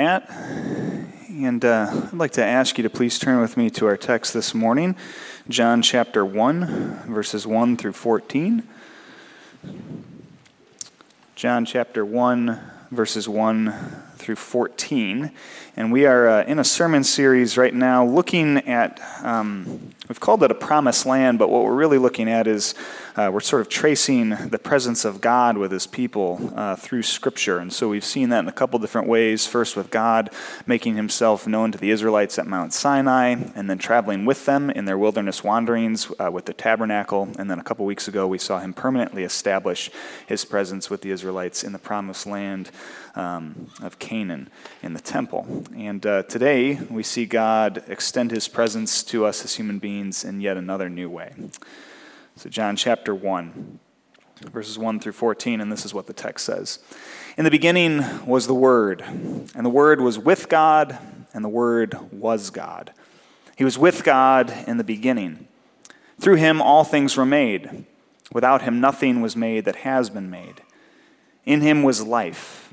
at. And uh, I'd like to ask you to please turn with me to our text this morning, John chapter 1, verses 1 through 14. John chapter 1, verses 1 through 14. And we are uh, in a sermon series right now looking at, um, we've called it a promised land, but what we're really looking at is uh, we're sort of tracing the presence of God with his people uh, through Scripture. And so we've seen that in a couple different ways. First, with God making himself known to the Israelites at Mount Sinai, and then traveling with them in their wilderness wanderings uh, with the tabernacle. And then a couple weeks ago, we saw him permanently establish his presence with the Israelites in the promised land um, of Canaan in the temple. And uh, today, we see God extend his presence to us as human beings in yet another new way. So, John chapter 1, verses 1 through 14, and this is what the text says In the beginning was the Word, and the Word was with God, and the Word was God. He was with God in the beginning. Through him all things were made. Without him nothing was made that has been made. In him was life,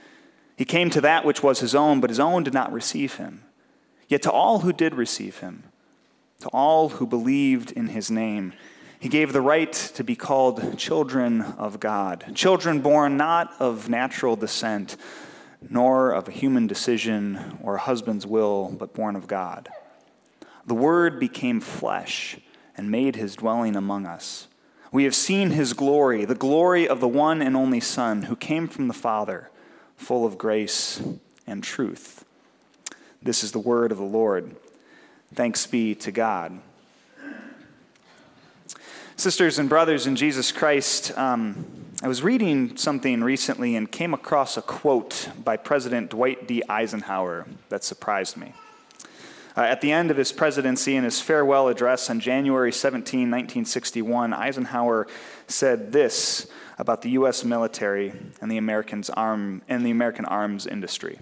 He came to that which was his own, but his own did not receive him. Yet to all who did receive him, to all who believed in his name, he gave the right to be called children of God, children born not of natural descent, nor of a human decision or a husband's will, but born of God. The Word became flesh and made his dwelling among us. We have seen his glory, the glory of the one and only Son who came from the Father, full of grace and truth. This is the word of the Lord. Thanks be to God. Sisters and brothers in Jesus Christ, um, I was reading something recently and came across a quote by President Dwight D. Eisenhower that surprised me. Uh, at the end of his presidency, in his farewell address on January 17, 1961, Eisenhower said this about the U.S. military and the, Americans arm, and the American arms industry.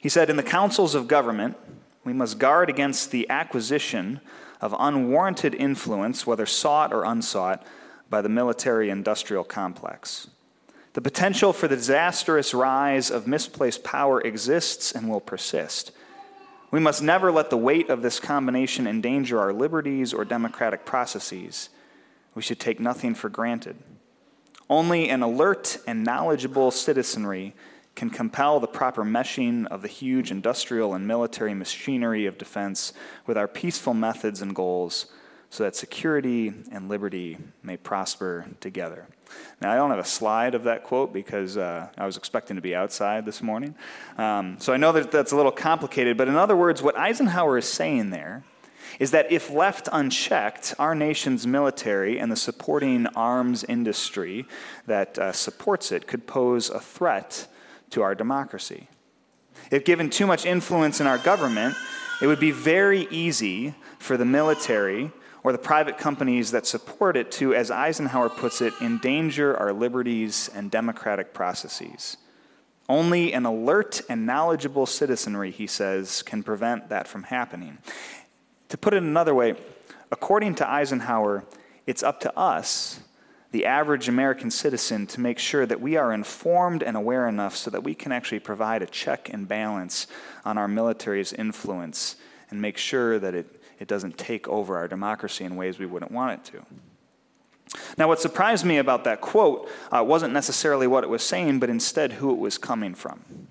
He said, In the councils of government, we must guard against the acquisition of unwarranted influence, whether sought or unsought, by the military industrial complex. The potential for the disastrous rise of misplaced power exists and will persist. We must never let the weight of this combination endanger our liberties or democratic processes. We should take nothing for granted. Only an alert and knowledgeable citizenry can compel the proper meshing of the huge industrial and military machinery of defense with our peaceful methods and goals so that security and liberty may prosper together. Now, I don't have a slide of that quote because uh, I was expecting to be outside this morning. Um, so I know that that's a little complicated, but in other words, what Eisenhower is saying there is that if left unchecked, our nation's military and the supporting arms industry that uh, supports it could pose a threat to our democracy. If given too much influence in our government, it would be very easy for the military or the private companies that support it to, as Eisenhower puts it, endanger our liberties and democratic processes. Only an alert and knowledgeable citizenry, he says, can prevent that from happening. To put it another way, according to Eisenhower, it's up to us the average American citizen to make sure that we are informed and aware enough so that we can actually provide a check and balance on our military's influence and make sure that it, it doesn't take over our democracy in ways we wouldn't want it to. Now, what surprised me about that quote uh, wasn't necessarily what it was saying, but instead who it was coming from.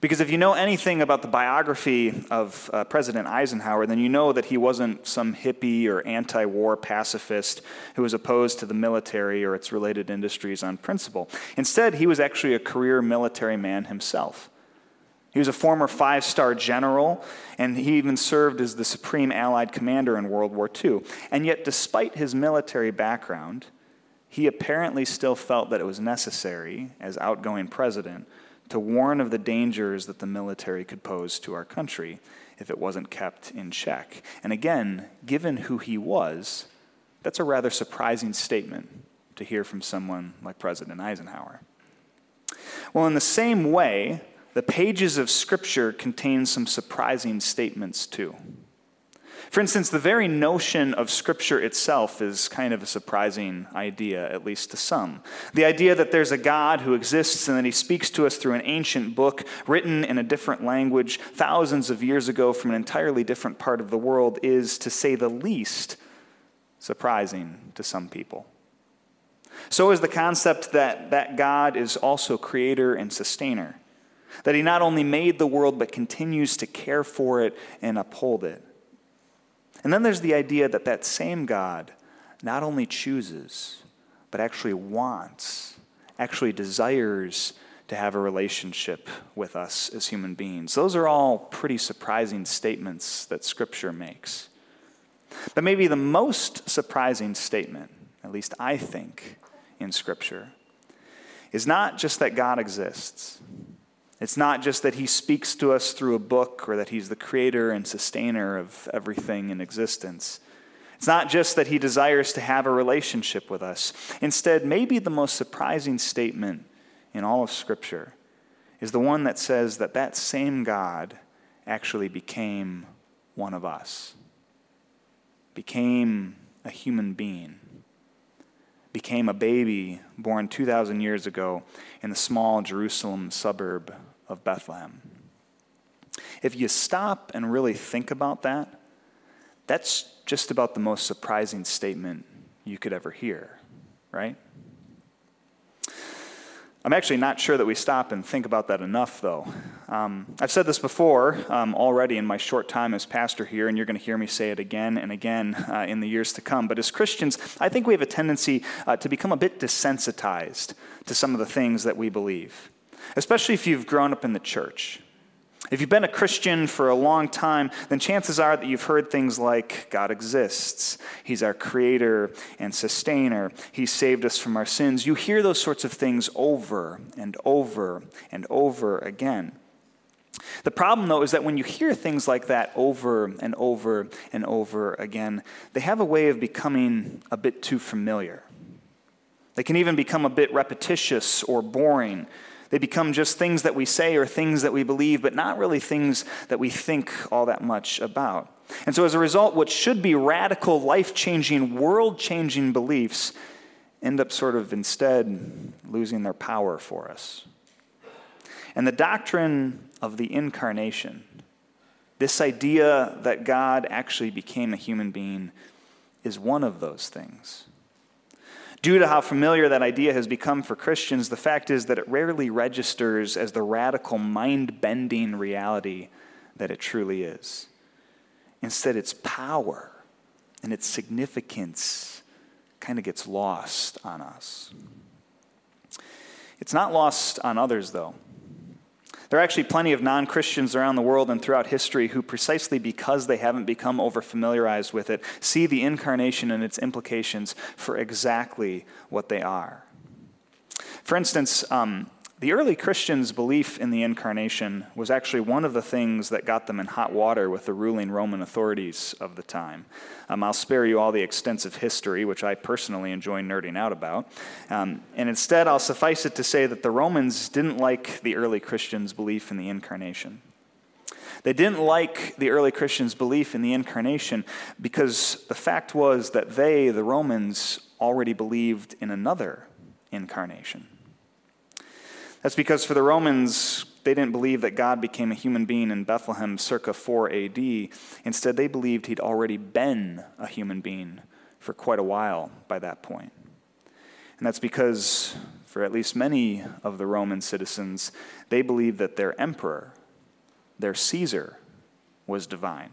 Because if you know anything about the biography of uh, President Eisenhower, then you know that he wasn't some hippie or anti war pacifist who was opposed to the military or its related industries on principle. Instead, he was actually a career military man himself. He was a former five star general, and he even served as the supreme Allied commander in World War II. And yet, despite his military background, he apparently still felt that it was necessary, as outgoing president, to warn of the dangers that the military could pose to our country if it wasn't kept in check. And again, given who he was, that's a rather surprising statement to hear from someone like President Eisenhower. Well, in the same way, the pages of Scripture contain some surprising statements too. For instance, the very notion of Scripture itself is kind of a surprising idea, at least to some. The idea that there's a God who exists and that he speaks to us through an ancient book written in a different language thousands of years ago from an entirely different part of the world is, to say the least, surprising to some people. So is the concept that that God is also creator and sustainer, that he not only made the world but continues to care for it and uphold it. And then there's the idea that that same God not only chooses, but actually wants, actually desires to have a relationship with us as human beings. Those are all pretty surprising statements that Scripture makes. But maybe the most surprising statement, at least I think, in Scripture, is not just that God exists, it's not just that he speaks to us through a book or that he's the creator and sustainer of everything in existence. It's not just that he desires to have a relationship with us. Instead, maybe the most surprising statement in all of Scripture is the one that says that that same God actually became one of us, became a human being, became a baby born 2,000 years ago in the small Jerusalem suburb of Bethlehem. If you stop and really think about that, that's just about the most surprising statement you could ever hear, right? I'm actually not sure that we stop and think about that enough, though. Um, I've said this before um, already in my short time as pastor here, and you're going to hear me say it again and again uh, in the years to come. But as Christians, I think we have a tendency uh, to become a bit desensitized to some of the things that we believe especially if you've grown up in the church. If you've been a Christian for a long time, then chances are that you've heard things like God exists, He's our creator and sustainer, He saved us from our sins. You hear those sorts of things over and over and over again. The problem, though, is that when you hear things like that over and over and over again, they have a way of becoming a bit too familiar. They can even become a bit repetitious or boring they become just things that we say or things that we believe, but not really things that we think all that much about. And so, as a result, what should be radical, life changing, world changing beliefs end up sort of instead losing their power for us. And the doctrine of the incarnation, this idea that God actually became a human being, is one of those things. Due to how familiar that idea has become for Christians, the fact is that it rarely registers as the radical, mind bending reality that it truly is. Instead, its power and its significance kind of gets lost on us. It's not lost on others, though. There are actually plenty of non Christians around the world and throughout history who, precisely because they haven't become over familiarized with it, see the incarnation and its implications for exactly what they are. For instance, um, the early Christians' belief in the incarnation was actually one of the things that got them in hot water with the ruling Roman authorities of the time. Um, I'll spare you all the extensive history, which I personally enjoy nerding out about. Um, and instead, I'll suffice it to say that the Romans didn't like the early Christians' belief in the incarnation. They didn't like the early Christians' belief in the incarnation because the fact was that they, the Romans, already believed in another incarnation. That's because for the Romans, they didn't believe that God became a human being in Bethlehem circa 4 AD. Instead, they believed he'd already been a human being for quite a while by that point. And that's because, for at least many of the Roman citizens, they believed that their emperor, their Caesar, was divine.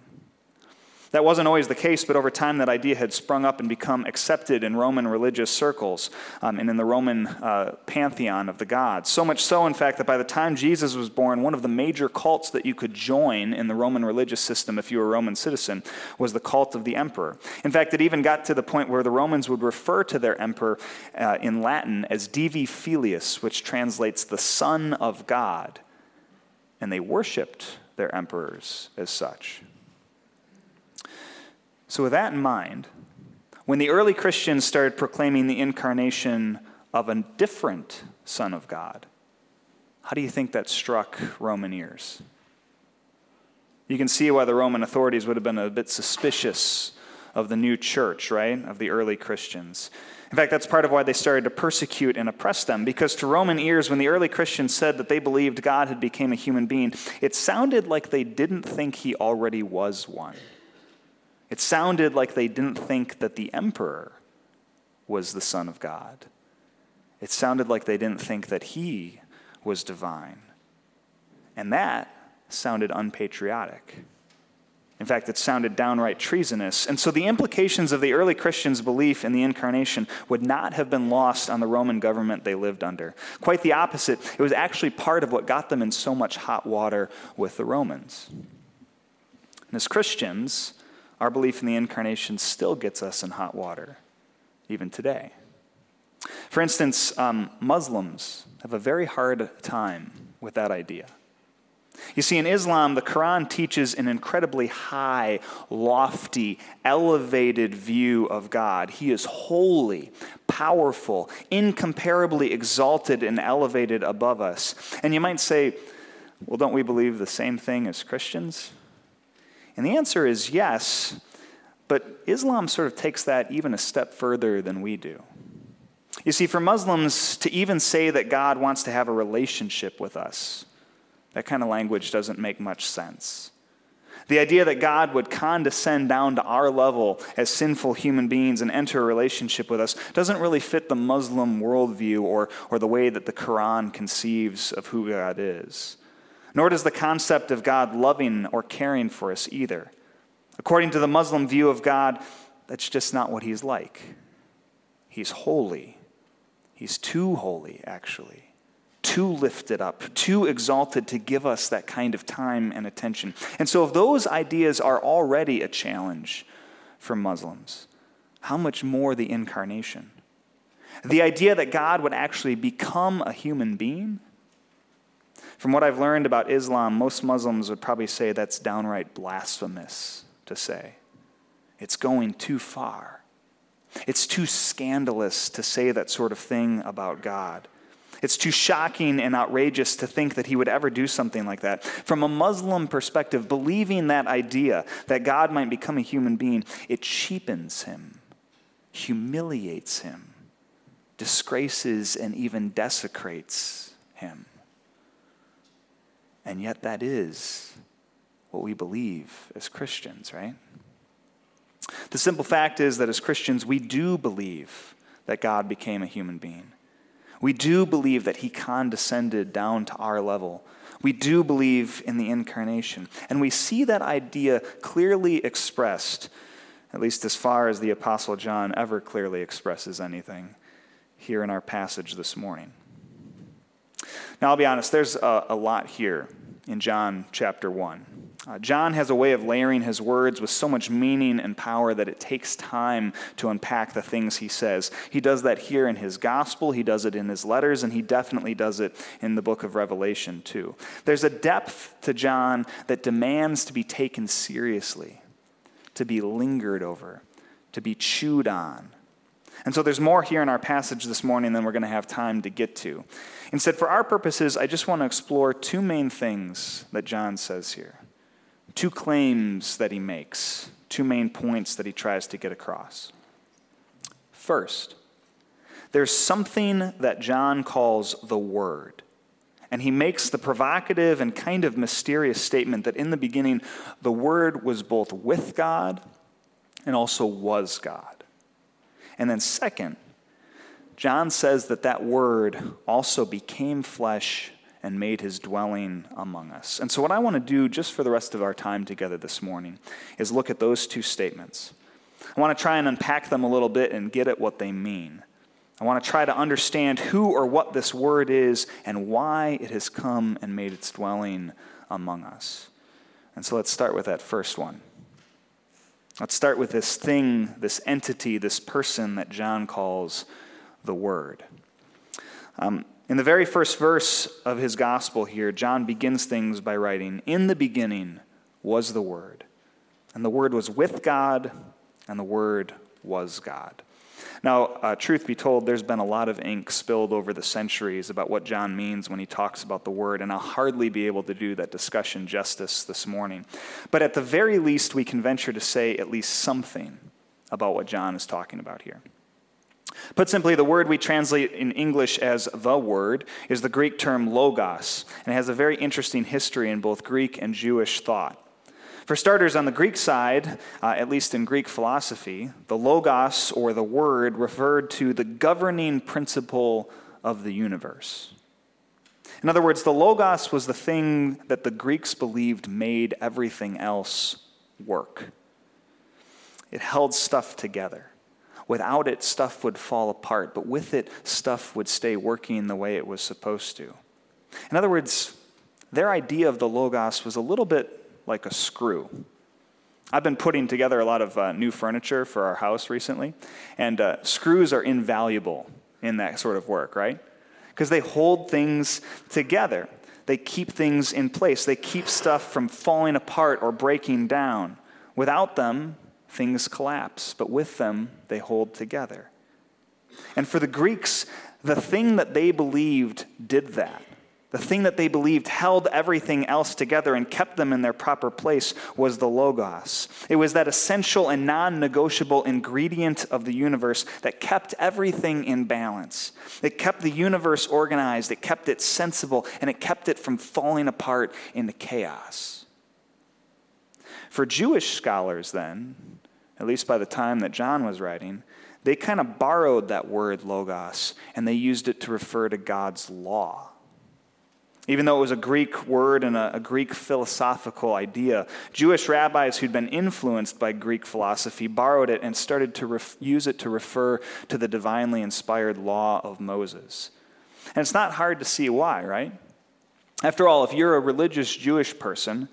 That wasn't always the case, but over time that idea had sprung up and become accepted in Roman religious circles um, and in the Roman uh, pantheon of the gods. So much so, in fact, that by the time Jesus was born, one of the major cults that you could join in the Roman religious system if you were a Roman citizen was the cult of the emperor. In fact, it even got to the point where the Romans would refer to their emperor uh, in Latin as Divi Filius, which translates the Son of God. And they worshiped their emperors as such. So, with that in mind, when the early Christians started proclaiming the incarnation of a different Son of God, how do you think that struck Roman ears? You can see why the Roman authorities would have been a bit suspicious of the new church, right? Of the early Christians. In fact, that's part of why they started to persecute and oppress them, because to Roman ears, when the early Christians said that they believed God had become a human being, it sounded like they didn't think he already was one. It sounded like they didn't think that the emperor was the Son of God. It sounded like they didn't think that he was divine. And that sounded unpatriotic. In fact, it sounded downright treasonous. And so the implications of the early Christians' belief in the incarnation would not have been lost on the Roman government they lived under. Quite the opposite. It was actually part of what got them in so much hot water with the Romans. And as Christians, our belief in the incarnation still gets us in hot water, even today. For instance, um, Muslims have a very hard time with that idea. You see, in Islam, the Quran teaches an incredibly high, lofty, elevated view of God. He is holy, powerful, incomparably exalted and elevated above us. And you might say, well, don't we believe the same thing as Christians? And the answer is yes, but Islam sort of takes that even a step further than we do. You see, for Muslims to even say that God wants to have a relationship with us, that kind of language doesn't make much sense. The idea that God would condescend down to our level as sinful human beings and enter a relationship with us doesn't really fit the Muslim worldview or, or the way that the Quran conceives of who God is nor does the concept of God loving or caring for us either. According to the Muslim view of God, that's just not what he's like. He's holy. He's too holy, actually. Too lifted up, too exalted to give us that kind of time and attention. And so, if those ideas are already a challenge for Muslims, how much more the incarnation? The idea that God would actually become a human being from what I've learned about Islam, most Muslims would probably say that's downright blasphemous to say. It's going too far. It's too scandalous to say that sort of thing about God. It's too shocking and outrageous to think that he would ever do something like that. From a Muslim perspective, believing that idea that God might become a human being, it cheapens him, humiliates him, disgraces, and even desecrates him. And yet, that is what we believe as Christians, right? The simple fact is that as Christians, we do believe that God became a human being. We do believe that he condescended down to our level. We do believe in the incarnation. And we see that idea clearly expressed, at least as far as the Apostle John ever clearly expresses anything, here in our passage this morning. Now, I'll be honest, there's a, a lot here in John chapter 1. Uh, John has a way of layering his words with so much meaning and power that it takes time to unpack the things he says. He does that here in his gospel, he does it in his letters, and he definitely does it in the book of Revelation, too. There's a depth to John that demands to be taken seriously, to be lingered over, to be chewed on. And so there's more here in our passage this morning than we're going to have time to get to. Instead, for our purposes, I just want to explore two main things that John says here, two claims that he makes, two main points that he tries to get across. First, there's something that John calls the Word. And he makes the provocative and kind of mysterious statement that in the beginning, the Word was both with God and also was God. And then, second, John says that that word also became flesh and made his dwelling among us. And so, what I want to do just for the rest of our time together this morning is look at those two statements. I want to try and unpack them a little bit and get at what they mean. I want to try to understand who or what this word is and why it has come and made its dwelling among us. And so let's start with that first one. Let's start with this thing, this entity, this person that John calls the Word. Um, in the very first verse of his gospel here, John begins things by writing, In the beginning was the Word, and the Word was with God, and the Word was God. Now, uh, truth be told, there's been a lot of ink spilled over the centuries about what John means when he talks about the word, and I'll hardly be able to do that discussion justice this morning. But at the very least, we can venture to say at least something about what John is talking about here. Put simply, the word we translate in English as the word is the Greek term logos, and it has a very interesting history in both Greek and Jewish thought. For starters, on the Greek side, uh, at least in Greek philosophy, the logos or the word referred to the governing principle of the universe. In other words, the logos was the thing that the Greeks believed made everything else work. It held stuff together. Without it, stuff would fall apart, but with it, stuff would stay working the way it was supposed to. In other words, their idea of the Logos was a little bit like a screw. I've been putting together a lot of uh, new furniture for our house recently, and uh, screws are invaluable in that sort of work, right? Because they hold things together. They keep things in place. They keep stuff from falling apart or breaking down. Without them, things collapse, but with them, they hold together. And for the Greeks, the thing that they believed did that. The thing that they believed held everything else together and kept them in their proper place was the Logos. It was that essential and non negotiable ingredient of the universe that kept everything in balance. It kept the universe organized, it kept it sensible, and it kept it from falling apart into chaos. For Jewish scholars, then, at least by the time that John was writing, they kind of borrowed that word logos and they used it to refer to God's law. Even though it was a Greek word and a, a, Greek philosophical idea, Jewish rabbis who'd been influenced by Greek philosophy borrowed it and started to ref, use it to refer to the divinely inspired law of Moses. And it's not hard to see why, right? After all, if you're a religious Jewish person,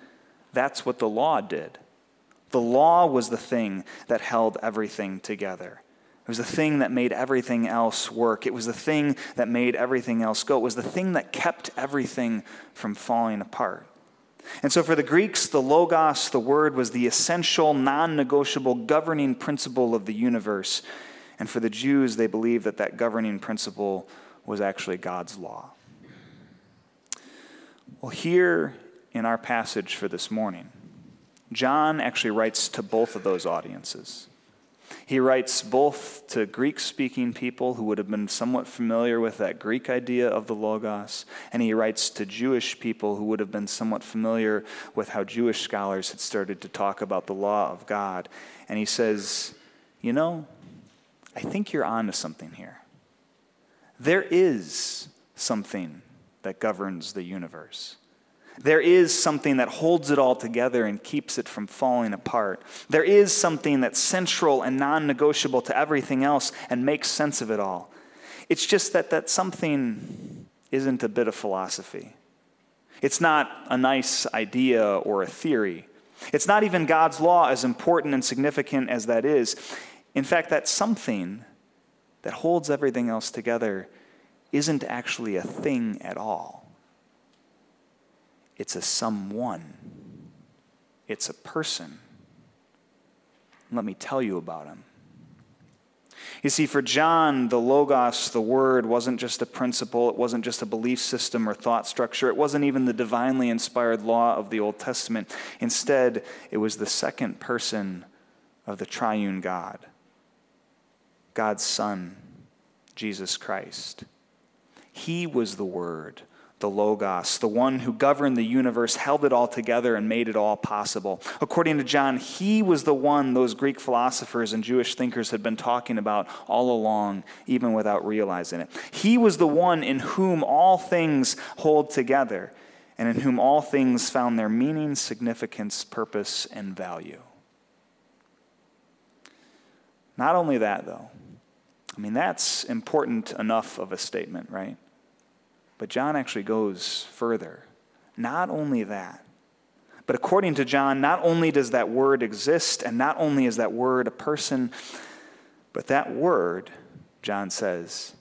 that's what the law did. The law was the thing that held everything together. It was the thing that made everything else work. It was the thing that made everything else go. It was the thing that kept everything from falling apart. And so for the Greeks, the Logos, the word, was the essential, non negotiable governing principle of the universe. And for the Jews, they believed that that governing principle was actually God's law. Well, here in our passage for this morning, John actually writes to both of those audiences. He writes both to Greek speaking people who would have been somewhat familiar with that Greek idea of the Logos, and he writes to Jewish people who would have been somewhat familiar with how Jewish scholars had started to talk about the law of God. And he says, You know, I think you're onto something here. There is something that governs the universe. There is something that holds it all together and keeps it from falling apart. There is something that's central and non negotiable to everything else and makes sense of it all. It's just that that something isn't a bit of philosophy. It's not a nice idea or a theory. It's not even God's law, as important and significant as that is. In fact, that something that holds everything else together isn't actually a thing at all. It's a someone, it's a person. Let me tell you about him. You see, for John, the Logos, the Word, wasn't just a principle, it wasn't just a belief system or thought structure, it wasn't even the divinely inspired law of the Old Testament. Instead, it was the second person of the triune God, God's Son, Jesus Christ. He was the Word, the Logos, the one who governed the universe, held it all together, and made it all possible. According to John, he was the one those Greek philosophers and Jewish thinkers had been talking about all along, even without realizing it. He was the one in whom all things hold together, and in whom all things found their meaning, significance, purpose, and value. Not only that, though, I mean, that's important enough of a statement, right? But John actually goes further. Not only that, but according to John, not only does that word exist, and not only is that word a person, but that word, John says,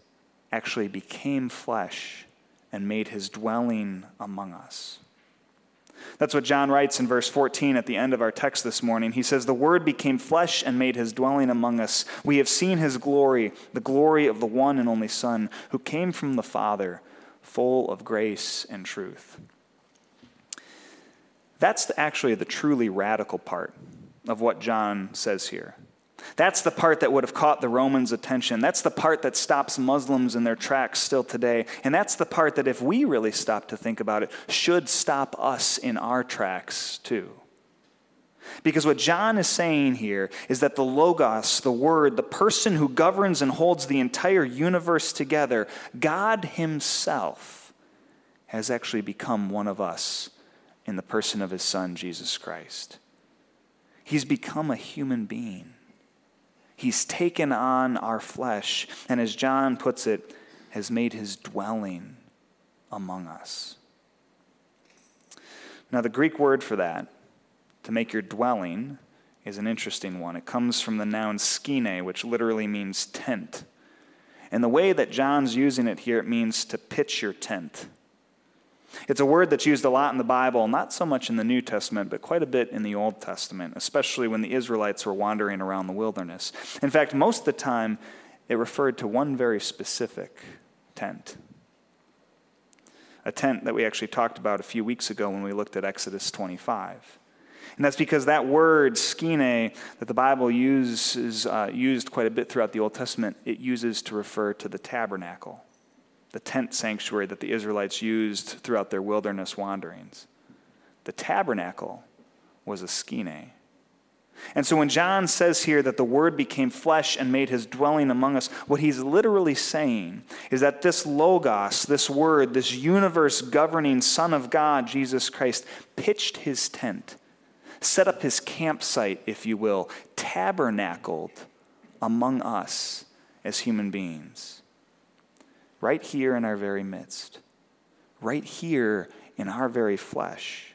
actually became flesh and made his dwelling among us. That's what John writes in verse 14 at the end of our text this morning. He says, The Word became flesh and made his dwelling among us. We have seen his glory, the glory of the one and only Son, who came from the Father, full of grace and truth. That's actually the truly radical part of what John says here. That's the part that would have caught the Romans' attention. That's the part that stops Muslims in their tracks still today. And that's the part that, if we really stop to think about it, should stop us in our tracks too. Because what John is saying here is that the Logos, the Word, the person who governs and holds the entire universe together, God Himself, has actually become one of us in the person of His Son, Jesus Christ. He's become a human being. He's taken on our flesh, and as John puts it, has made his dwelling among us. Now, the Greek word for that, to make your dwelling, is an interesting one. It comes from the noun skene, which literally means tent. And the way that John's using it here, it means to pitch your tent. It's a word that's used a lot in the Bible, not so much in the New Testament, but quite a bit in the Old Testament, especially when the Israelites were wandering around the wilderness. In fact, most of the time, it referred to one very specific tent. A tent that we actually talked about a few weeks ago when we looked at Exodus 25. And that's because that word, skene, that the Bible uses, uh, used quite a bit throughout the Old Testament, it uses to refer to the tabernacle the tent sanctuary that the Israelites used throughout their wilderness wanderings. The tabernacle was a skene. And so when John says here that the Word became flesh and made his dwelling among us, what he's literally saying is that this Logos, this Word, this universe governing Son of God, Jesus Christ, pitched his tent, set up his campsite, if you will, tabernacled among us as human beings right here in our very midst, right here in our very flesh.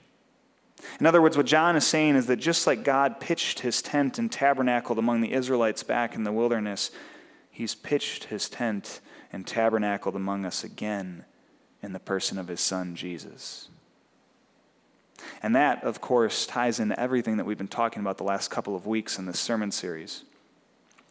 In other words, what John is saying is that just like God pitched his tent and tabernacled among the Israelites back in the wilderness, he's pitched his tent and tabernacled among us again in the person of his son, Jesus. And that, of course, ties into everything that we've been talking about the last couple of weeks in this sermon series.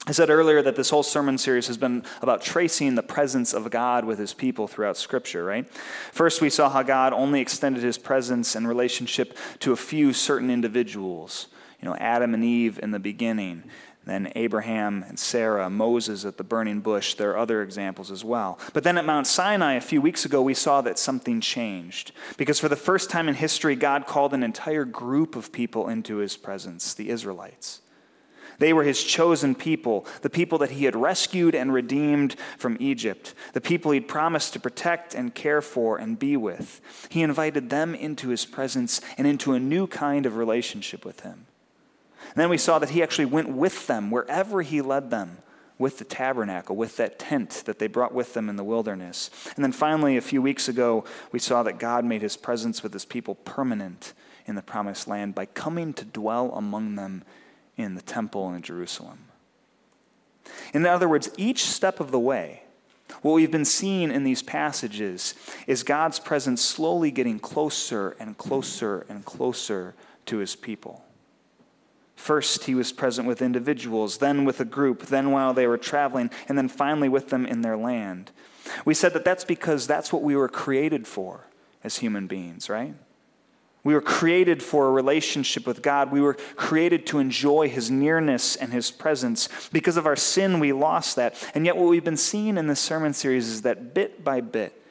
I said earlier that this whole sermon series has been about tracing the presence of God with his people throughout Scripture, right? First, we saw how God only extended his presence and relationship to a few certain individuals. You know, Adam and Eve in the beginning, then Abraham and Sarah, Moses at the burning bush. There are other examples as well. But then at Mount Sinai a few weeks ago, we saw that something changed. Because for the first time in history, God called an entire group of people into his presence, the Israelites. They were his chosen people, the people that he had rescued and redeemed from Egypt, the people he'd promised to protect and care for and be with. He invited them into his presence and into a new kind of relationship with him. And then we saw that he actually went with them wherever he led them with the tabernacle, with that tent that they brought with them in the wilderness. And then finally, a few weeks ago, we saw that God made his presence with his people permanent in the promised land by coming to dwell among them in the temple in Jerusalem. In other words, each step of the way, what we've been seeing in these passages is God's presence slowly getting closer and closer and closer to his people. First, he was present with individuals, then with a group, then while they were traveling, and then finally with them in their land. We said that that's because that's what we were created for as human beings, right? We were created for a relationship with God. We were created to enjoy His nearness and His presence. Because of our sin, we lost that. And yet, what we've been seeing in this sermon series is that bit by bit,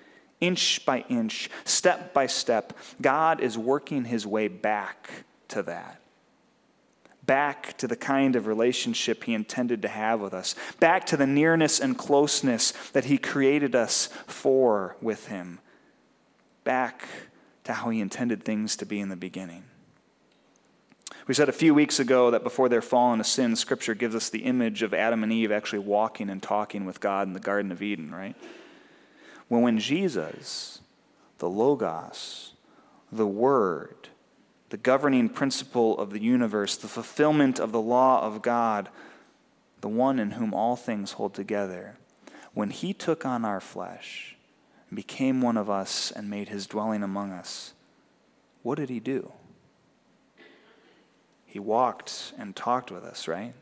inch by inch, step by step, God is working his way back to that. Back to the kind of relationship he intended to have with us, back to the nearness and closeness that he created us for with him, back to how he intended things to be in the beginning. We said a few weeks ago that before their fall into sin, Scripture gives us the image of Adam and Eve actually walking and talking with God in the Garden of Eden, right? Well, when Jesus, the Logos, the Word, the governing principle of the universe, the fulfillment of the law of God, the one in whom all things hold together, when he took on our flesh, became one of us, and made his dwelling among us, what did he do? He walked and talked with us, right?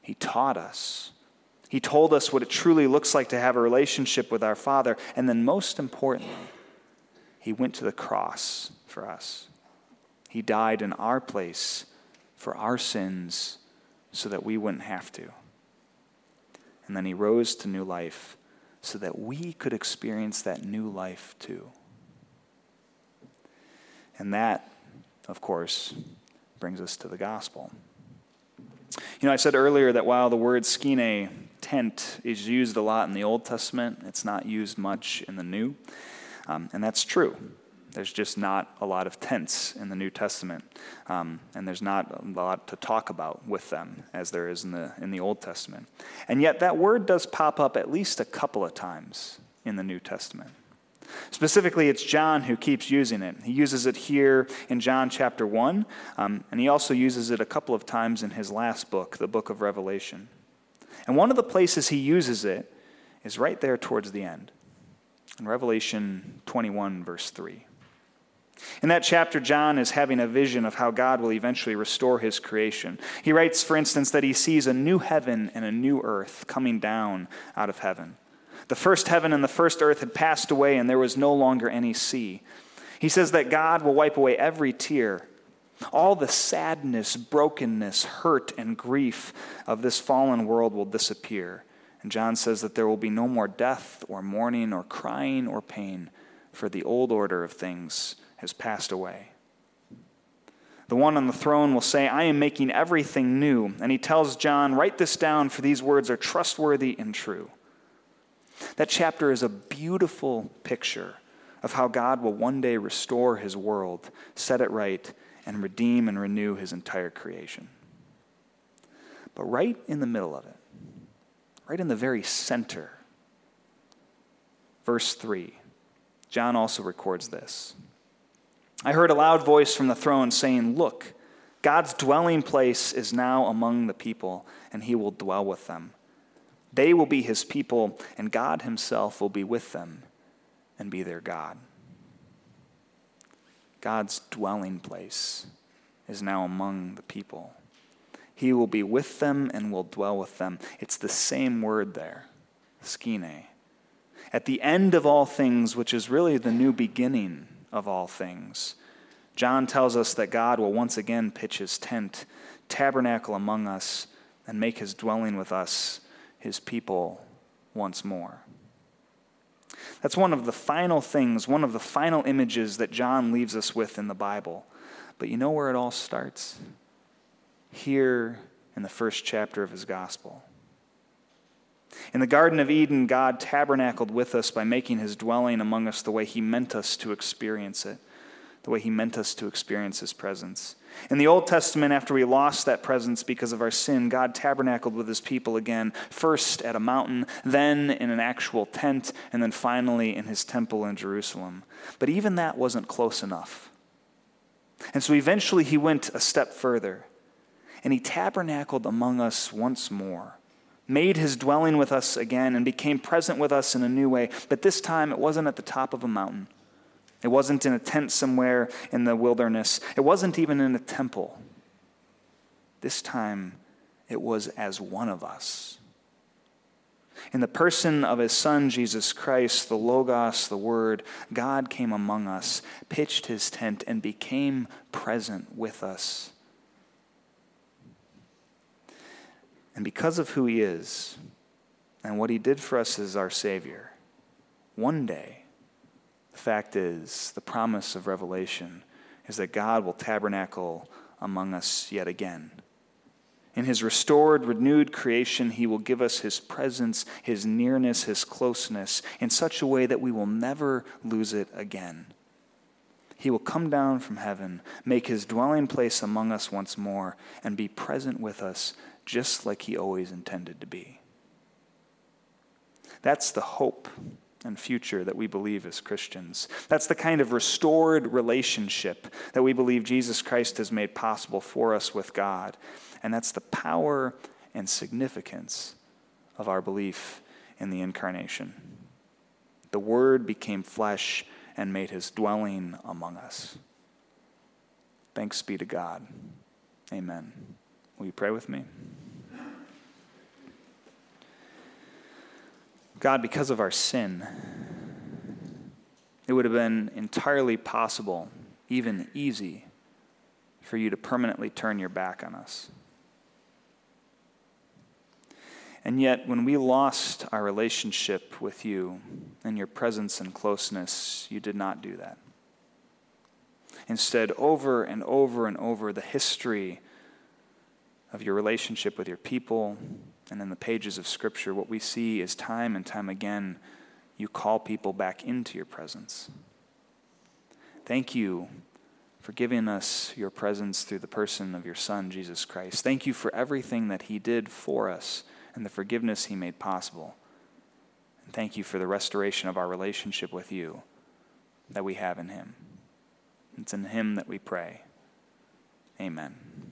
He taught us. He told us what it truly looks like to have a relationship with our Father. And then, most importantly, He went to the cross for us. He died in our place for our sins so that we wouldn't have to. And then He rose to new life so that we could experience that new life too. And that, of course, brings us to the gospel. You know, I said earlier that while the word skene, tent, is used a lot in the Old Testament, it's not used much in the New. Um, and that's true. There's just not a lot of tents in the New Testament, um, and there's not a lot to talk about with them as there is in the, in the Old Testament. And yet, that word does pop up at least a couple of times in the New Testament. Specifically, it's John who keeps using it. He uses it here in John chapter 1, um, and he also uses it a couple of times in his last book, the book of Revelation. And one of the places he uses it is right there towards the end, in Revelation 21, verse 3. In that chapter, John is having a vision of how God will eventually restore his creation. He writes, for instance, that he sees a new heaven and a new earth coming down out of heaven. The first heaven and the first earth had passed away, and there was no longer any sea. He says that God will wipe away every tear. All the sadness, brokenness, hurt, and grief of this fallen world will disappear. And John says that there will be no more death, or mourning, or crying, or pain, for the old order of things has passed away. The one on the throne will say, I am making everything new. And he tells John, Write this down, for these words are trustworthy and true. That chapter is a beautiful picture of how God will one day restore his world, set it right, and redeem and renew his entire creation. But right in the middle of it, right in the very center, verse 3, John also records this. I heard a loud voice from the throne saying, Look, God's dwelling place is now among the people, and he will dwell with them. They will be his people, and God himself will be with them and be their God. God's dwelling place is now among the people. He will be with them and will dwell with them. It's the same word there, skene. At the end of all things, which is really the new beginning of all things, John tells us that God will once again pitch his tent, tabernacle among us, and make his dwelling with us his people once more. That's one of the final things, one of the final images that John leaves us with in the Bible. But you know where it all starts? Here in the first chapter of his gospel. In the Garden of Eden, God tabernacled with us by making his dwelling among us the way he meant us to experience it, the way he meant us to experience his presence. In the Old Testament, after we lost that presence because of our sin, God tabernacled with his people again, first at a mountain, then in an actual tent, and then finally in his temple in Jerusalem. But even that wasn't close enough. And so eventually he went a step further, and he tabernacled among us once more, made his dwelling with us again, and became present with us in a new way. But this time it wasn't at the top of a mountain. It wasn't in a tent somewhere in the wilderness. It wasn't even in a temple. This time, it was as one of us. In the person of his son, Jesus Christ, the Logos, the Word, God came among us, pitched his tent, and became present with us. And because of who he is and what he did for us as our Savior, one day, the fact is, the promise of Revelation is that God will tabernacle among us yet again. In his restored, renewed creation, he will give us his presence, his nearness, his closeness in such a way that we will never lose it again. He will come down from heaven, make his dwelling place among us once more, and be present with us just like he always intended to be. That's the hope and future that we believe as Christians. That's the kind of restored relationship that we believe Jesus Christ has made possible for us with God. And that's the power and significance of our belief in the incarnation. The Word became flesh and made his dwelling among us. Thanks be to God. Amen. Will you pray with me? God, because of our sin, it would have been entirely possible, even easy, for you to permanently turn your back on us. And yet, when we lost our relationship with you and your presence and closeness, you did not do that. Instead, over and over and over, the history of your relationship with your people and in the pages of Scripture, what we see is time and time again, you call people back into your presence. Thank you for giving us your presence through the person of your Son, Jesus Christ. Thank you for everything that He did for us and the forgiveness He made possible. And thank you for the restoration of our relationship with you that we have in Him. It's in Him that we pray. Amen.